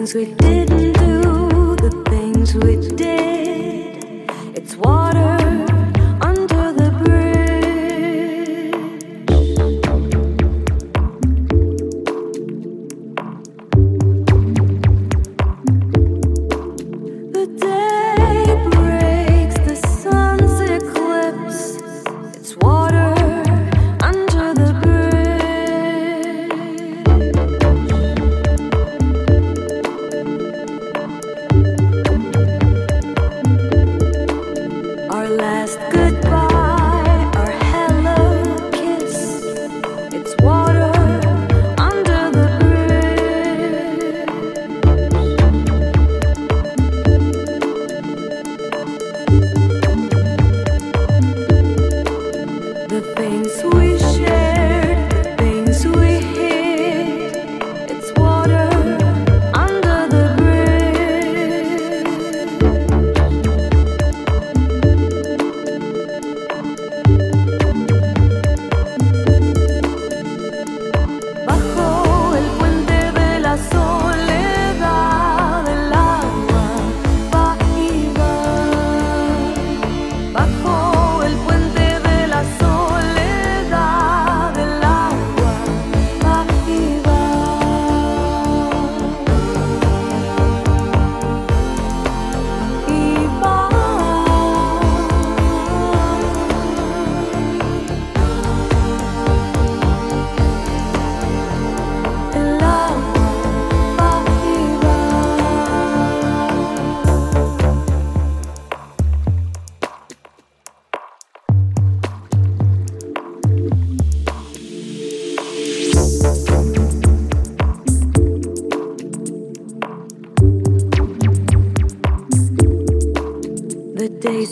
things we did.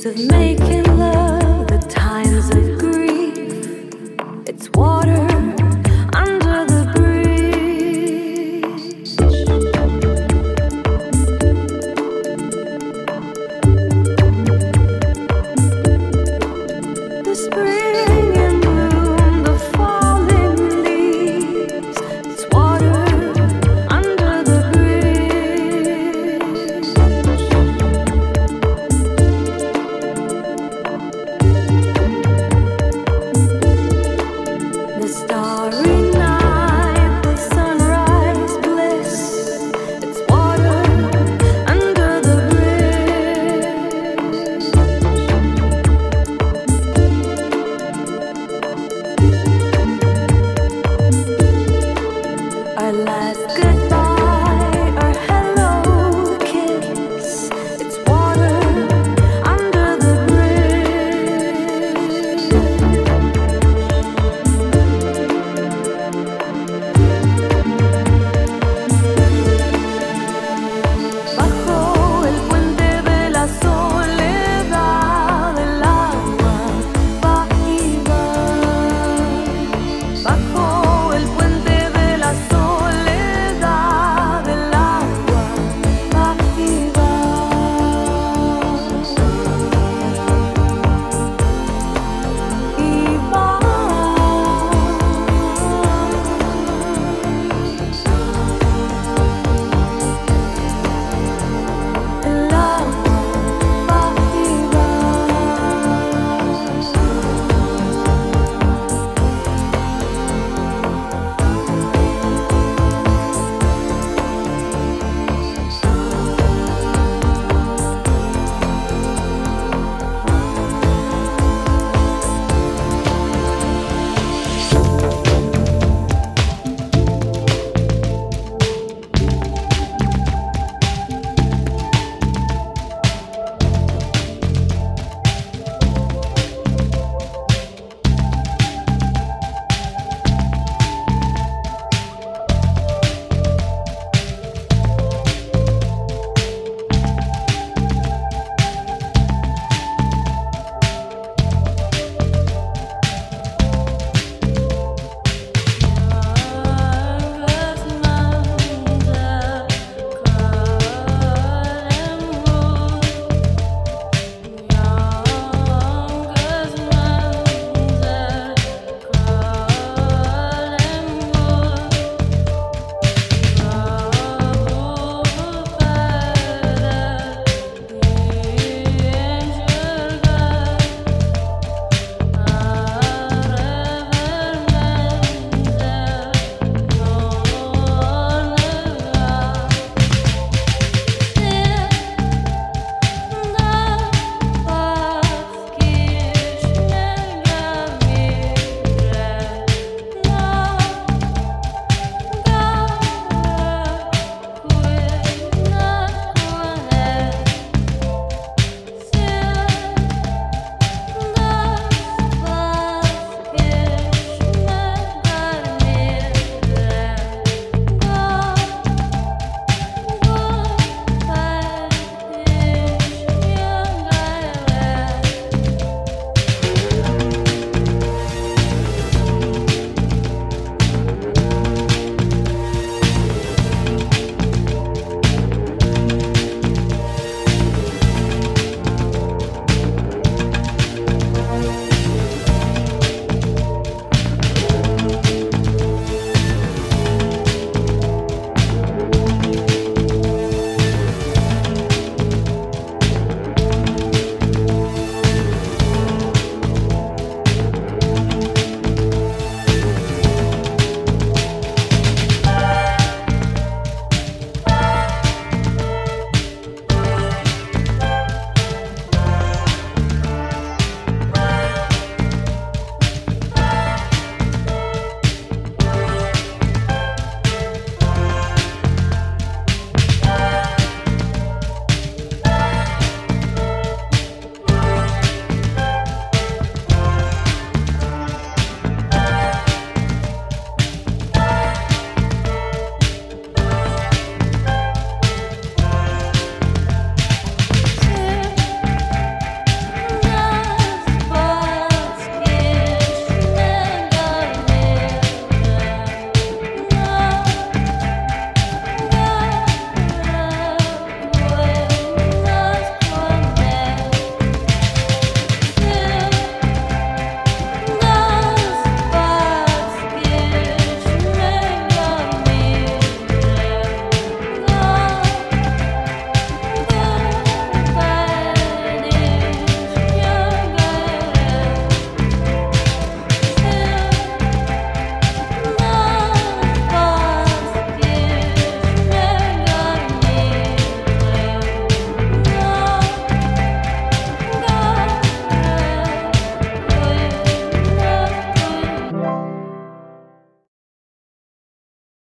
of making love, the times of grief. It's water.